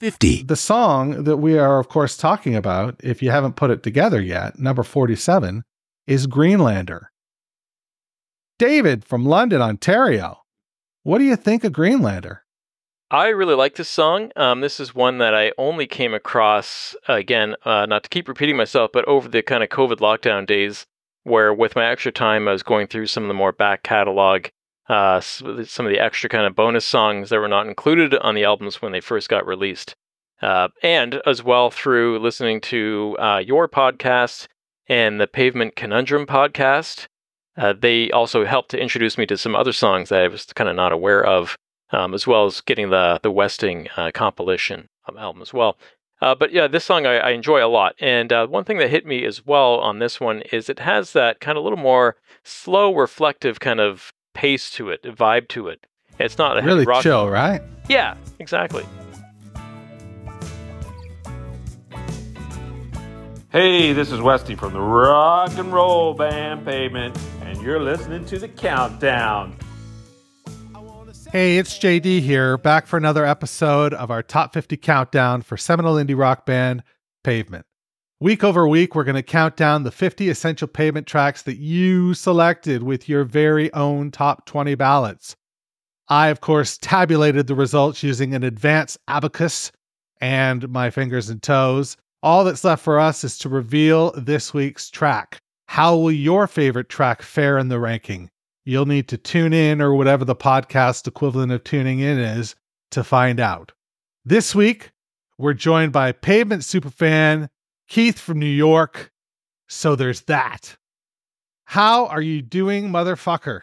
50. The song that we are, of course, talking about, if you haven't put it together yet, number 47, is Greenlander. David from London, Ontario. What do you think of Greenlander? I really like this song. Um, this is one that I only came across, again, uh, not to keep repeating myself, but over the kind of COVID lockdown days, where with my extra time, I was going through some of the more back catalog, uh, some of the extra kind of bonus songs that were not included on the albums when they first got released. Uh, and as well through listening to uh, your podcast and the Pavement Conundrum podcast. Uh, they also helped to introduce me to some other songs that I was kind of not aware of um, as well as getting the the Westing uh, compilation album as well. Uh, but yeah, this song I, I enjoy a lot. And one thing that hit me as well on this one is it has that kind of little more slow, reflective kind of pace to it, a vibe to it. It's not a really rock chill, song. right? Yeah, exactly. Hey, this is Westy from the rock and roll band Pavement, and you're listening to the countdown. Hey, it's JD here, back for another episode of our top 50 countdown for seminal indie rock band Pavement. Week over week, we're going to count down the 50 essential pavement tracks that you selected with your very own top 20 ballots. I, of course, tabulated the results using an advanced abacus and my fingers and toes. All that's left for us is to reveal this week's track. How will your favorite track fare in the ranking? You'll need to tune in or whatever the podcast equivalent of tuning in is to find out. This week, we're joined by pavement superfan Keith from New York. So there's that. How are you doing, motherfucker?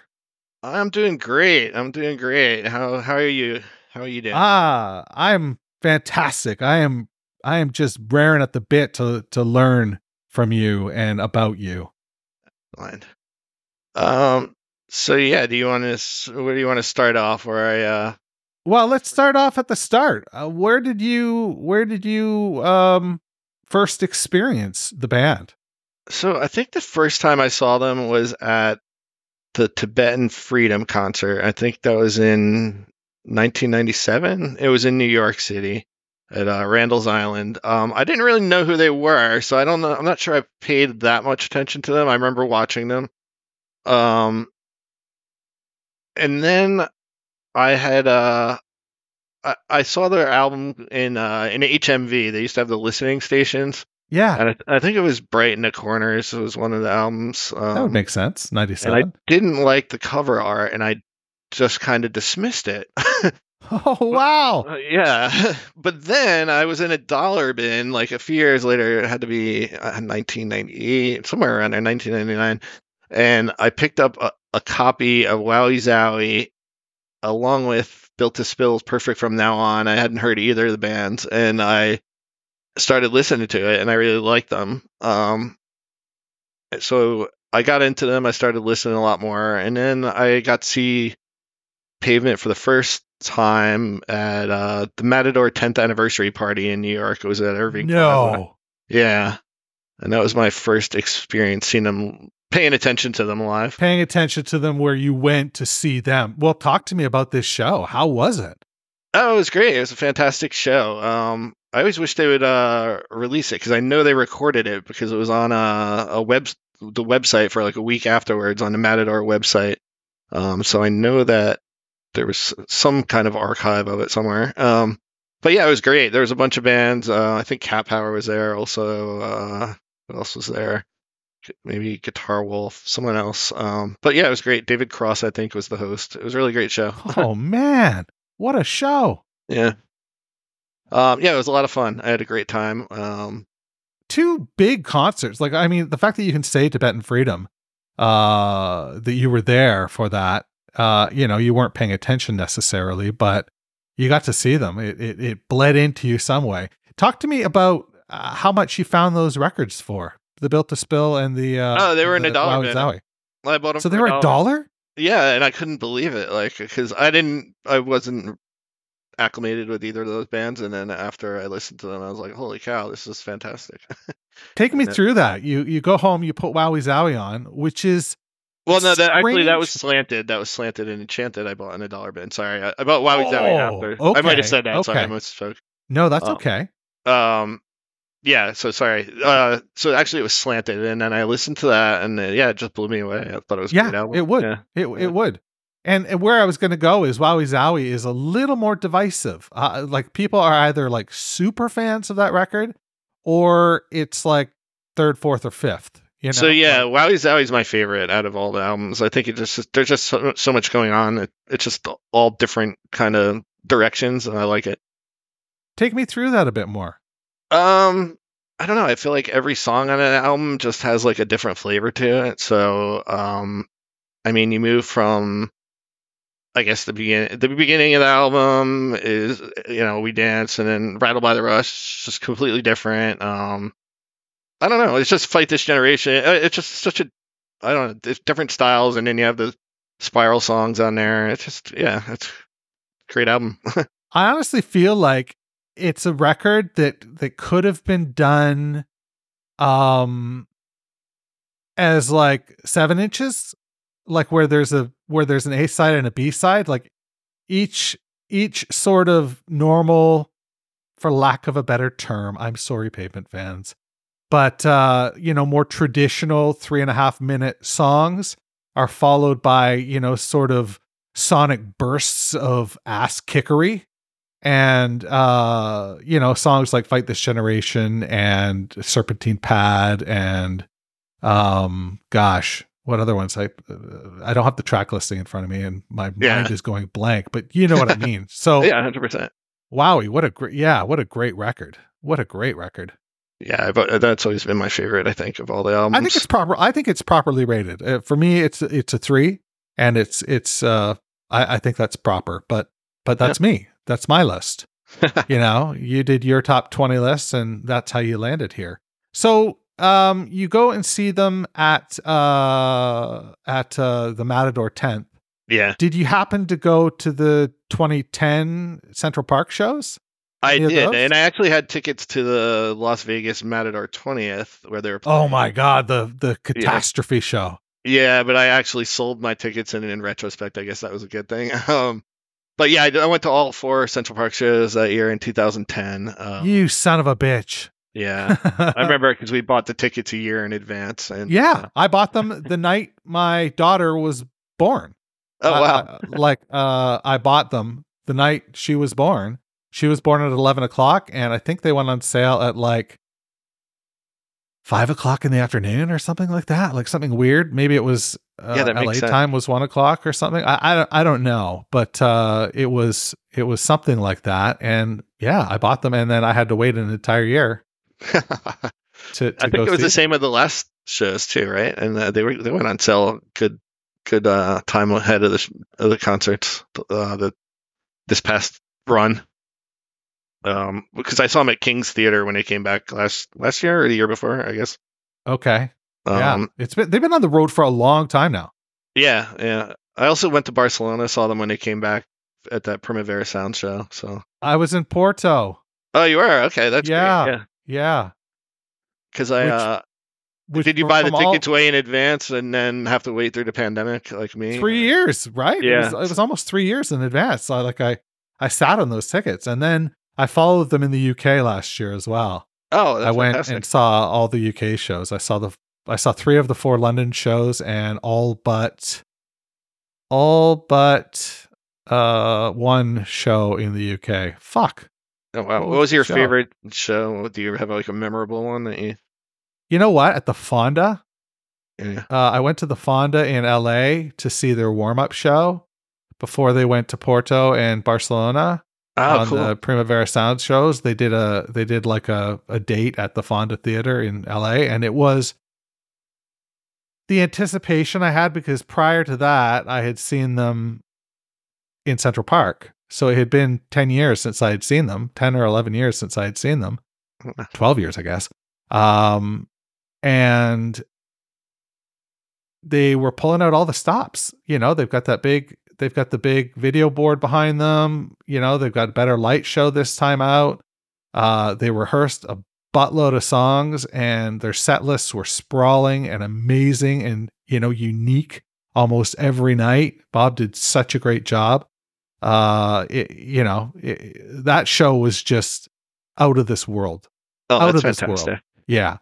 I'm doing great. I'm doing great. How how are you? How are you doing? Ah, I'm fantastic. I am I am just raring at the bit to to learn from you and about you. Fine. Um so yeah, do you want to where do you want to start off where I uh Well, let's start off at the start. Uh, where did you where did you um first experience the band? So I think the first time I saw them was at the Tibetan Freedom concert. I think that was in 1997. It was in New York City at uh, Randall's Island. Um, I didn't really know who they were, so I don't know. I'm not sure I paid that much attention to them. I remember watching them. Um, and then I had uh, I, I saw their album in uh in HMV. They used to have the listening stations. Yeah, And I, I think it was Brighten the Corners It was one of the albums. Um, that would make sense. Ninety seven. I didn't like the cover art, and I just kind of dismissed it. Oh, wow. Uh, yeah, but then I was in a dollar bin like a few years later. It had to be uh, 1998, somewhere around there, 1999, and I picked up a, a copy of Wowee Zowee along with Built to Spill's Perfect from Now On. I hadn't heard either of the bands, and I started listening to it, and I really liked them. Um, so I got into them. I started listening a lot more, and then I got to see Pavement for the first time at uh, the Matador 10th anniversary party in New York. It was at Irving. Plaza. No. Yeah, and that was my first experience seeing them, paying attention to them live. Paying attention to them where you went to see them. Well, talk to me about this show. How was it? Oh, it was great. It was a fantastic show. Um, I always wish they would uh, release it because I know they recorded it because it was on a, a web the website for like a week afterwards on the Matador website. Um, so I know that there was some kind of archive of it somewhere. Um, but yeah, it was great. There was a bunch of bands. Uh, I think Cat Power was there. Also, uh, what else was there? Maybe Guitar Wolf, someone else. Um, but yeah, it was great. David Cross, I think, was the host. It was a really great show. Oh, man. What a show. Yeah. Um, yeah, it was a lot of fun. I had a great time. Um, Two big concerts. Like, I mean, the fact that you can say Tibetan Freedom, uh, that you were there for that, uh, you know, you weren't paying attention necessarily, but you got to see them. It, it, it bled into you some way. Talk to me about uh, how much you found those records for the Built to Spill and the, uh, Oh, they were in the a dollar Wowee. Zowee. I bought them. So they were a dollar? Yeah, and I couldn't believe it, like, because I didn't, I wasn't acclimated with either of those bands, and then after I listened to them, I was like, "Holy cow, this is fantastic!" Take me through that. You you go home, you put Wowee Zowee on, which is well, no, that actually that was slanted. That was slanted and enchanted. I bought in a dollar bin. Sorry, I, I bought Wowee Zowee Oh, after. I might have said that. Sorry, I okay. misspoke. No, that's Oh. okay. Um, yeah. So sorry. Uh, so actually it was slanted, and then I listened to that, and uh, yeah, it just blew me away. I thought it was Yeah, it would. Yeah. It Yeah. it would. And, and where I was going to go is Wowee Zowee is a little more divisive. Uh, like people are either like super fans of that record, or it's like third, fourth, or fifth. You know. so yeah, Like, Wowee Zowee's my favorite out of all the albums. I think it just there's just so, so much going on. It, it's just all different kind of directions, and I like it. take me through that a bit more. Um, I don't know. I feel like every song on an album just has like a different flavor to it. So, um, I mean, you move from, I guess the begin the beginning of the album is you know we dance, and then Rattled by the Rush just completely different. Um, I don't know. It's just fight this generation. Uh, It's just such a I don't know. There's different styles, and then you have the spiral songs on there. It's just yeah, it's great album. I honestly feel like it's a record that that could have been done um as like seven inches like where there's a where there's an a side and a b side like each each sort of normal for lack of a better term i'm sorry pavement fans but uh you know more traditional three and a half minute songs are followed by you know sort of sonic bursts of ass kickery and uh you know songs like fight this generation and serpentine pad and um gosh what other ones i uh, i don't have the track listing in front of me and my Yeah. mind is going blank but you know what i mean so yeah, hundred percent. wowee what a great yeah what a great record what a great record Yeah, but that's always been my favorite. I think of all the albums. i think it's proper i think it's properly rated uh, for me it's it's a three and it's it's uh i i think that's proper but but that's me that's my list. You know you did your top 20 lists and that's how you landed here. So um you go and see them at uh at uh the matador 10th yeah, did you happen to go to the 2010 central park shows? I Any did, and I actually had tickets to the Las Vegas Matador twentieth where they were. oh my god the the catastrophe show. Yeah, but I actually sold my tickets, and in retrospect, I guess that was a good thing. Um, but yeah, I, I went to all four Central Park shows that year in 2010. Um, you son of a bitch yeah, I remember because we bought the tickets a year in advance, and yeah i bought them the night my daughter was born oh I- wow, I- like uh I bought them the night she was born. She was born at eleven o'clock, and I think they went on sale at like five o'clock in the afternoon or something like that. Like something weird. Maybe it was uh, Yeah, that makes LA sense. time was one o'clock or something. I, I don't I don't know, but uh, it was it was something like that. And yeah, I bought them, and then I had to wait an entire year to. to I think it was the same with the last shows too, right? And uh, they were they went on sale good good uh, time ahead of the sh- of the concerts uh, the this past run. Um, because I saw them at King's Theater when they came back last last year or the year before, I guess. Okay. Um, yeah. It's been they've been on the road for a long time now. yeah, yeah. I also went to Barcelona, saw them when they came back at that Primavera Sound show. So, I was in Porto. oh, you were okay. That's Yeah. great. Yeah, Yeah. because I Which- uh, Which did you buy the from all- tickets way in advance and then have to wait through the pandemic like me? three years, right? It Yeah. was, it was almost three years in advance. So like I, I sat on those tickets, and then I followed them in the UK last year as well. Oh, that's I went fantastic. and saw all the UK shows. I saw the, I saw three of the four London shows, and all but, all but, uh, one show in the UK. Fuck. Oh wow! What What was your show? favorite show? Do you have like a memorable one that you? You know what? At the Fonda, Yeah. Uh, I went to the Fonda in LA to see their warm up show before they went to Porto and Barcelona Oh, on cool. the Primavera Sound shows. They did a they did like a, a date at the Fonda Theater in LA, and it was the anticipation I had because prior to that I had seen them in Central Park. So it had been 10 years since I had seen them, 10 or 11 years since I had seen them. 12 years, I guess. Um, and they were pulling out all the stops. You know, they've got that big, they've got the big video board behind them. You know, they've got a better light show this time out. Uh, they rehearsed a buttload of songs and their set lists were sprawling and amazing and, you know, unique almost every night. Bob did such a great job. Uh, it, you know, it, that show was just out of this world. Oh, Out that's of this fantastic. world. Yeah.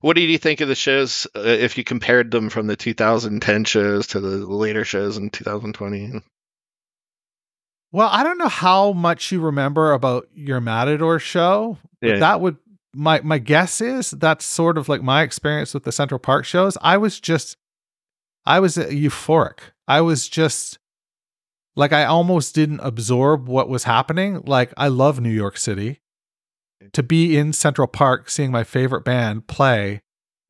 What did you think of the shows uh, if you compared them from the 2010 shows to the later shows in 2020? Well, I don't know how much you remember about your Matador show, but Yeah. that would my my guess is that's sort of like my experience with the Central Park shows. I was just I was euphoric. I was just like I almost didn't absorb what was happening. Like I love New York City. To be in Central Park seeing my favorite band play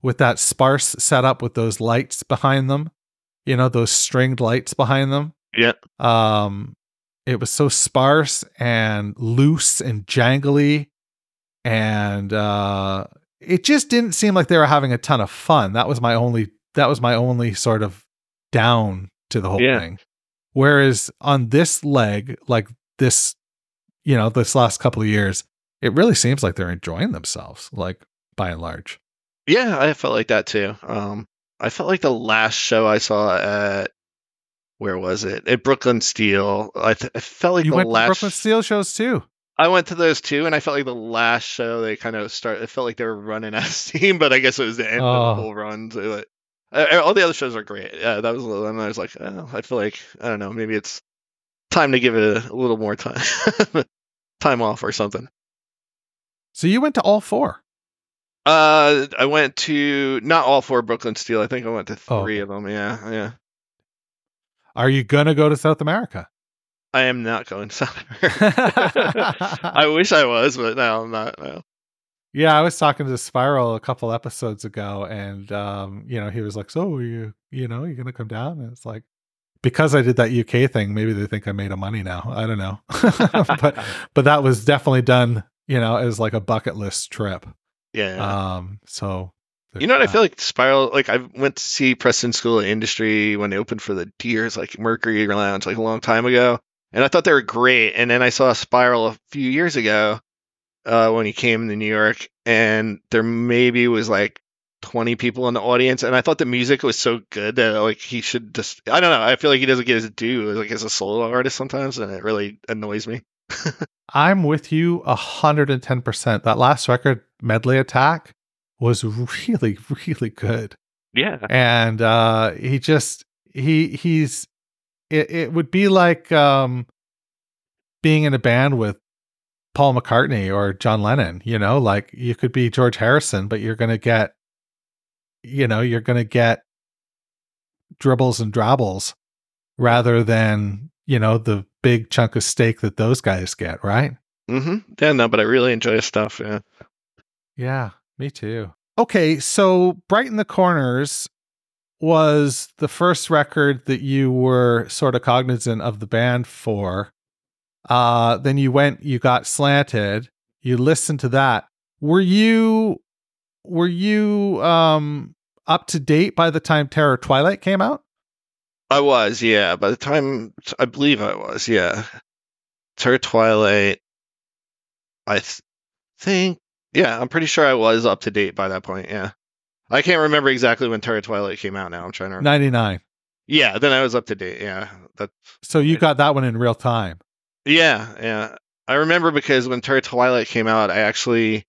with that sparse setup with those lights behind them, you know, those stringed lights behind them. Yeah. Um it was so sparse and loose and jangly and uh it just didn't seem like they were having a ton of fun that was my only that was my only sort of down to the whole Yeah. thing whereas on this leg like this you know this last couple of years it really seems like they're enjoying themselves like by and large Yeah, I felt like that too. Um, I felt like the last show I saw at where was it? At Brooklyn Steel. I, th- I felt like you the went last. to brooklyn steel shows too I went to those two, and I felt like the last show they kind of start. It felt like they were running out of steam, but I guess it was the end Oh. of the whole run. So like, uh, all the other shows are great. Yeah, that was. a little- And I was like, oh, I feel like I don't know. Maybe it's time to give it a, a little more time, time off or something. So you went to all four Uh, I went to not all four Brooklyn Steel. I think I went to Oh, three okay. of them. Yeah, yeah. are you gonna go to south america I am not going South America. I wish I was, but no, I'm not. No. Yeah, I was talking to Spiral a couple episodes ago, and um, you know, he was like, "So you, you know, you're gonna come down?" And it's like, because I did that UK thing, maybe they think I made a money now. I don't know, but but that was definitely done, you know, as like a bucket list trip. Yeah. Um, so you know what? I feel like Spiral. Like I went to see Preston School of Industry when they opened for the Deers, like Mercury Lounge, like a long time ago, and I thought they were great. And then I saw Spiral a few years ago uh, when he came to New York, and there maybe was like 20 people in the audience, and I thought the music was so good that like he should just. I don't know. I feel like he doesn't get his due like as a solo artist sometimes, and it really annoys me. I'm with you a hundred and ten percent. That last record, Medley Attack, was really, really good. Yeah. and uh he just he he's it, it would be like um being in a band with Paul McCartney or John Lennon, you know, like you could be George Harrison, but you're going to get you know, you're going to get dribbles and drabbles rather than, you know, the big chunk of steak that those guys get, right? Mm-hmm. Yeah, no, but I really enjoy his stuff. Yeah. Yeah, me too. Okay, so Brighten the Corners was the first record that you were sort of cognizant of the band for. Uh then you went you got slanted, you listened to that. Were you were you um up to date by the time Terror Twilight came out? I was, yeah. By the time I believe I was, yeah. Terror Twilight. I th- think, yeah, I'm pretty sure I was up to date by that point. Yeah, I can't remember exactly when Terror Twilight came out. Now I'm trying to. Remember. 99. Yeah, then I was up to date. Yeah, that. So you got that one in real time. Yeah, yeah. I remember because when Terror Twilight came out, I actually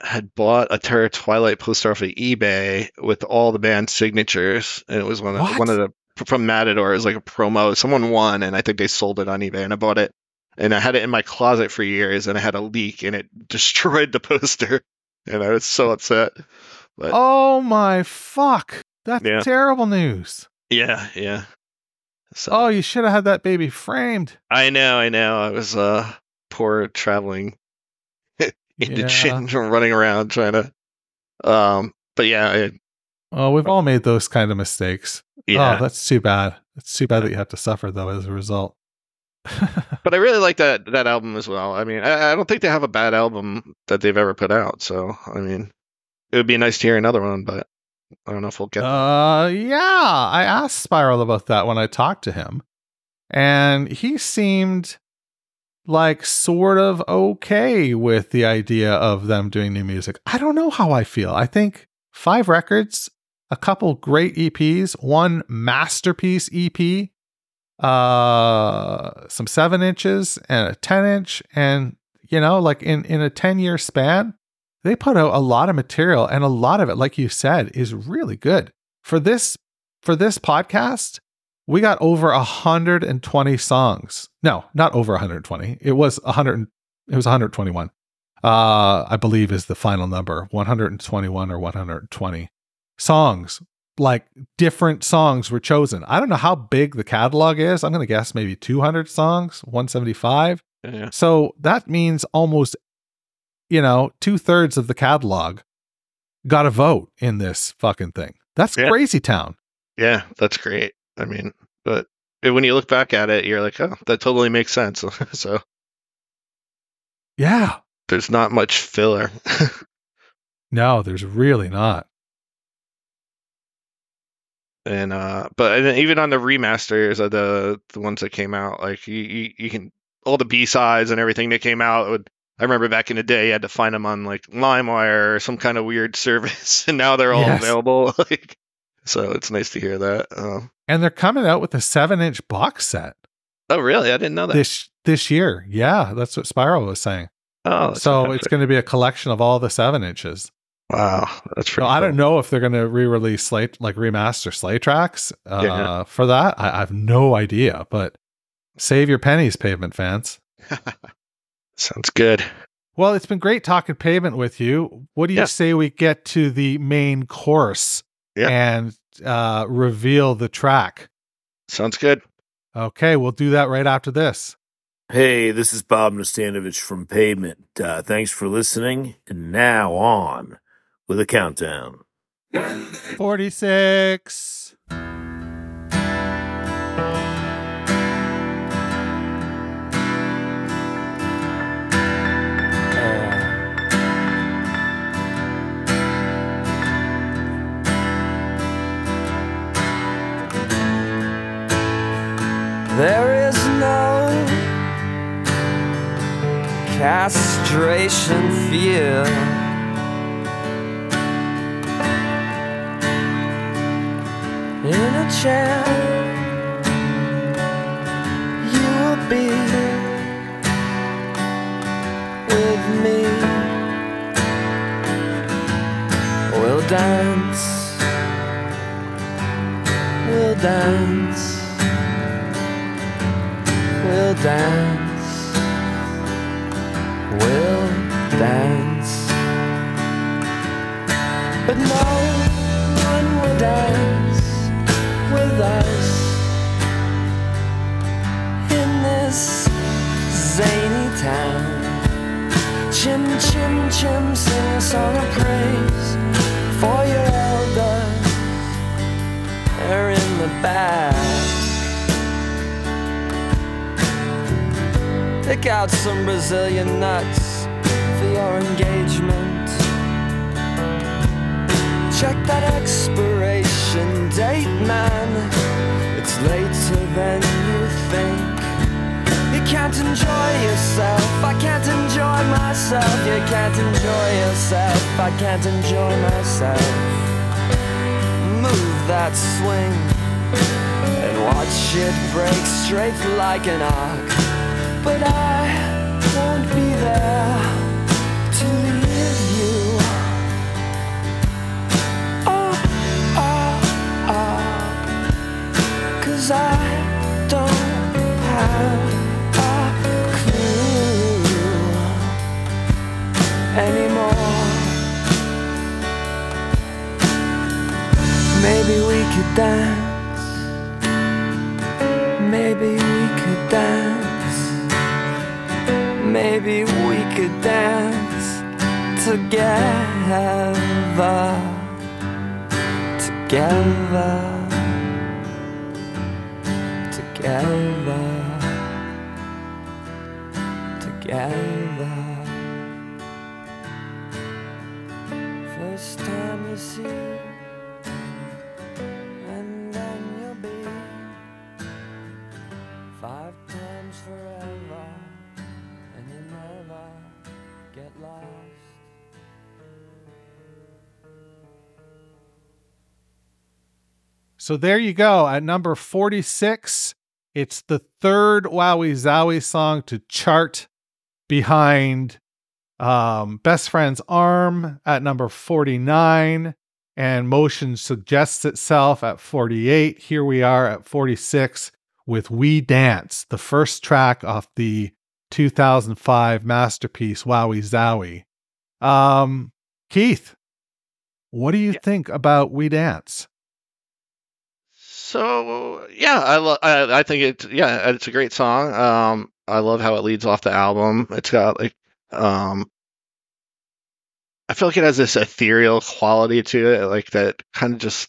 had bought a Terror Twilight poster off of eBay with all the band signatures, and it was one of What? one of the from Matador. It was like a promo. Someone won, and I think they sold it on eBay, and I bought it, and I had it in my closet for years, and I had a leak, and it destroyed the poster, and I was so upset. But Oh my fuck. That's Yeah. terrible news. yeah, yeah. So Oh, you should have had that baby framed. I know, I know. I was uh poor traveling indigent running around trying to um but yeah I, Oh, we've all made those kind of mistakes. yeah Oh, that's too bad. It's too bad that you have to suffer though as a result. but i really like that that album as well i mean I, I don't think they have a bad album that they've ever put out so i mean it would be nice to hear another one but i don't know if we'll get uh yeah, I asked Spiral about that when I talked to him. And he seemed like sort of okay with the idea of them doing new music. I don't know how I feel. I think five records, a couple great EPs, one masterpiece EP, uh some seven inches and a 10 inch and you know, like in in a 10 year span, they put out a lot of material and a lot of it like you said is really good. For this for this podcast, we got over 120 songs. No, not over 120. It was 100 it was 121. Uh I believe is the final number, 121 or 120 songs. Like different songs were chosen. I don't know how big the catalog is. I'm going to guess maybe 200 songs, 175. Yeah. So that means almost, you know, two thirds of the catalog got a vote in this fucking thing. That's Yeah. crazy town. Yeah, that's great. I mean, but when you look back at it, you're like, oh, that totally makes sense. so Yeah. there's not much filler. No, there's really not. And uh but and even on the remasters of the the ones that came out like you you, you can all the b-sides and everything that came out would i remember back in the day you had to find them on like limewire or some kind of weird service and now they're all Yes. available like so it's nice to hear that um, And they're coming out with a seven inch box set oh really i didn't know that this this year. Yeah, that's what Spiral was saying. oh so it's going to be a collection of all the seven inches. Wow that's So pretty I don't know if they're going to re-release slate like remaster slate tracks uh, Yeah. for that. I, I have no idea, but save your pennies, pavement fans. sounds good Well, it's been great talking pavement with you. What do you Yeah. say we get to the main course Yeah. and uh, reveal the track? sounds good Okay, we'll do that right after this. Hey, this is Bob Nastanovich from Pavement. Uh, thanks for listening. And now on with a countdown. 46. There is no castration fear. Chair, you will be with me. We'll dance, we'll dance. We'll dance. We'll dance. But no out some Brazilian nuts for your engagement. Check that expiration date, man. It's later than you think. You can't enjoy yourself. I can't enjoy myself. You can't enjoy yourself. I can't enjoy myself. Move that swing and watch it break straight like an arc Maybe we could dance. Maybe we could dance. Maybe we could dance together. Together. Together. Together. So there you go. At number 46, it's the third Wowee Zowee song to chart behind um, Best Friend's Arm at number 49, and Motion Suggests Itself at 48. Here we are at 46 with We Dance, the first track off the 2005 masterpiece Wowee Zowee. Um, Keith, what do you think about We Dance? So yeah, I lo- I, I think it's yeah, it's a great song. Um, I love how it leads off the album. It's got like um, I feel like it has this ethereal quality to it, like that kind of just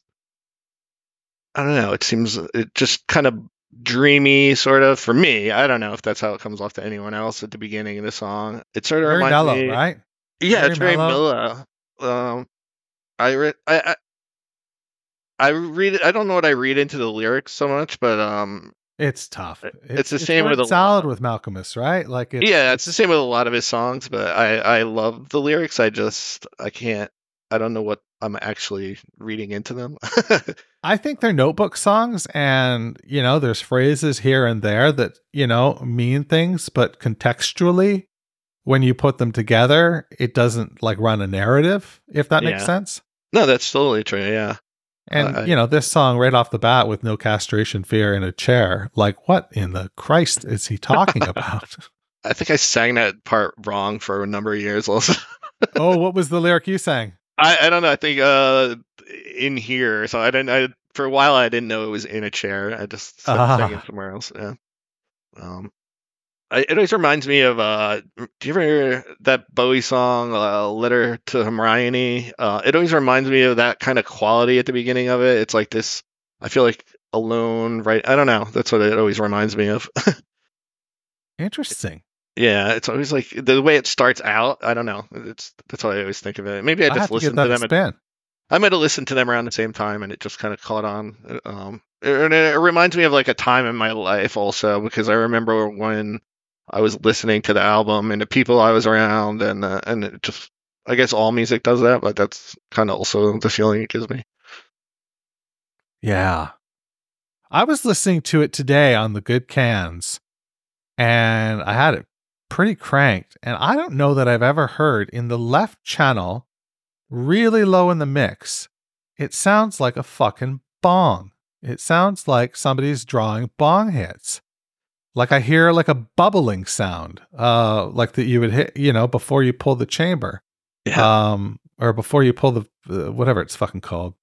I don't know. It seems it just kind of dreamy, sort of for me. I don't know if that's how it comes off to anyone else at the beginning of the song. It sort of Very reminds mellow, me, right? Yeah, Very it's very mellow. mellow. Um, I read, I, I, I read. I don't know what I read into the lyrics so much, but um, It's tough. It's the same with salad lot. with Malkmus, right? Like it's, yeah, it's the same with a lot of his songs. But I, I love the lyrics. I just, I can't. I don't know what I'm actually reading into them. I think they're notebook songs, and you know, there's phrases here and there that you know mean things, but contextually, when you put them together, it doesn't like run a narrative. If that makes sense. no, that's totally true. Yeah. And I- you know, this song right off the bat with no castration fear in a chair, like what in the Christ is he talking about? I think I sang that part wrong for a number of years. Also, oh, what was the lyric you sang? I, I don't know. I think uh, in here. So I didn't. I for a while I didn't know it was in a chair. I just started Ah. singing somewhere else. Yeah. Um, it always reminds me of uh. Do you ever hear that Bowie song, uh, "Letter to Hermione"? Uh, it always reminds me of that kind of quality at the beginning of it. It's like this. I feel like alone, right? I don't know. That's what it always reminds me of. Interesting. yeah, it's always like the way it starts out. I don't know. It's that's what I always think of it. Maybe I I just to listened that to them. At, spin. I might have listened to them around the same time, and it just kind of caught on. Um, and it reminds me of like a time in my life also because I remember when I was listening to the album and the people I was around, and uh, and it just I guess all music does that, but that's kind of also the feeling it gives me. Yeah. I was listening to it today on the good cans and I had it pretty cranked. And I don't know that I've ever heard in the left channel, really low in the mix, it sounds like a fucking bong. It sounds like somebody's drawing bong hits. Like I hear like a bubbling sound, uh, like that you would hit, you know, before you pull the chamber yeah. um, or before you pull the uh, whatever it's fucking called,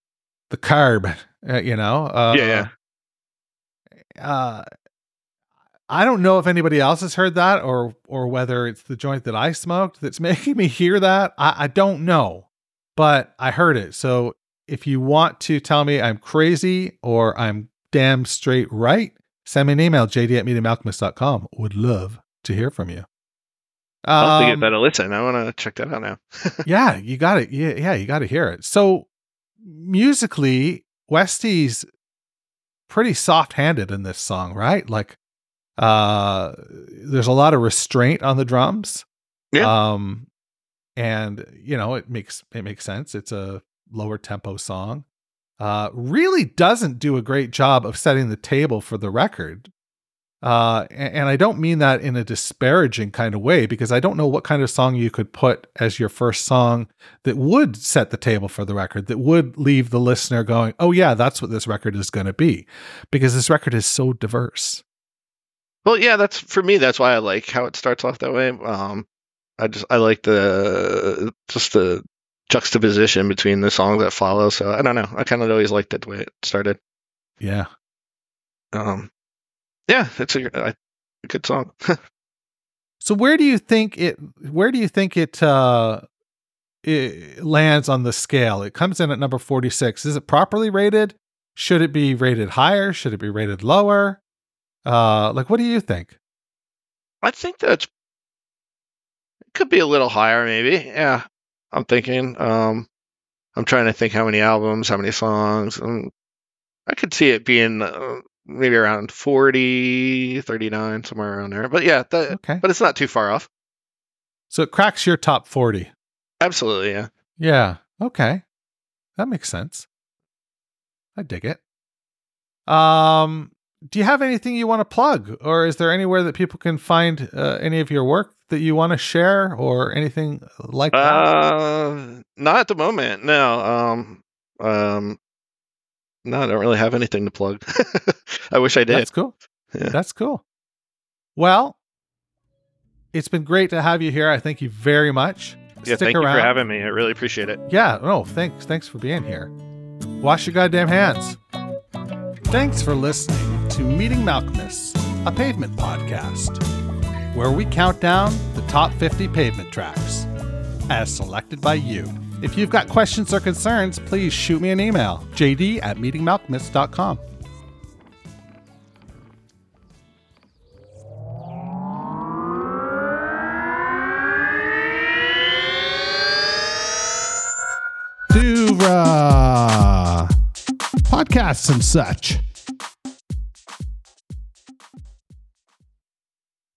the carb, uh, you know. Uh, yeah, yeah. Uh, I don't know if anybody else has heard that, or or whether it's the joint that I smoked that's making me hear that. I, I don't know, but I heard it. So if you want to tell me I'm crazy or I'm damn straight right, send me an email, jd at meetingmalkmus.com. Would love to hear from you. I'll have to Um, give that a listen. I want to check that out now. yeah, you got it. Yeah, yeah, you got to hear it. So musically, Westy's pretty soft-handed in this song, right? Like uh there's a lot of restraint on the drums. Yeah. Um and you know, it makes it makes sense. It's a lower tempo song. Uh really doesn't do a great job of setting the table for the record. Uh, a- and, I don't mean that in a disparaging kind of way because I don't know what kind of song you could put as your first song that would set the table for the record, that would leave the listener going, oh, yeah, that's what this record is going to be. Because this record is so diverse. Well, yeah, that's for me. That's why I like how it starts off that way. Um, I just I like the just the juxtaposition between the songs that follow. So I don't know. I kind of always liked it the way it started. Yeah. Um, yeah, it's a, a good song. So where do you think it where do you think it uh it lands on the scale? It comes in at number 46. Is it properly rated? Should it be rated higher? Should it be rated lower? Uh like what do you think? I think that's it could be a little higher, maybe. Yeah, I'm thinking. Um, I'm trying to think how many albums, how many songs. Um, I could see it being uh, maybe around 40, 39, somewhere around there. But yeah, that, Okay. but it's not too far off. So it cracks your top 40. Absolutely, yeah. Yeah. Okay. That makes sense. I dig it. Um, do you have anything you want to plug, or is there anywhere that people can find uh, any of your work that you want to share or anything like that? Uh, not at the moment. No. Um. Um. No, I don't really have anything to plug. I wish I did. That's cool. Yeah. That's cool. Well, it's been great to have you here. I thank you very much. yeah. Stick Thank around. you for having me. I really appreciate it. Yeah, no, thanks. Thanks for being here. Wash your goddamn hands. Thanks for listening to Meeting Malkmus, a pavement podcast, where we count down the top 50 pavement tracks as selected by you. If you've got questions or concerns, please shoot me an email, jd at meetingmalkmus.com. Podcasts and such.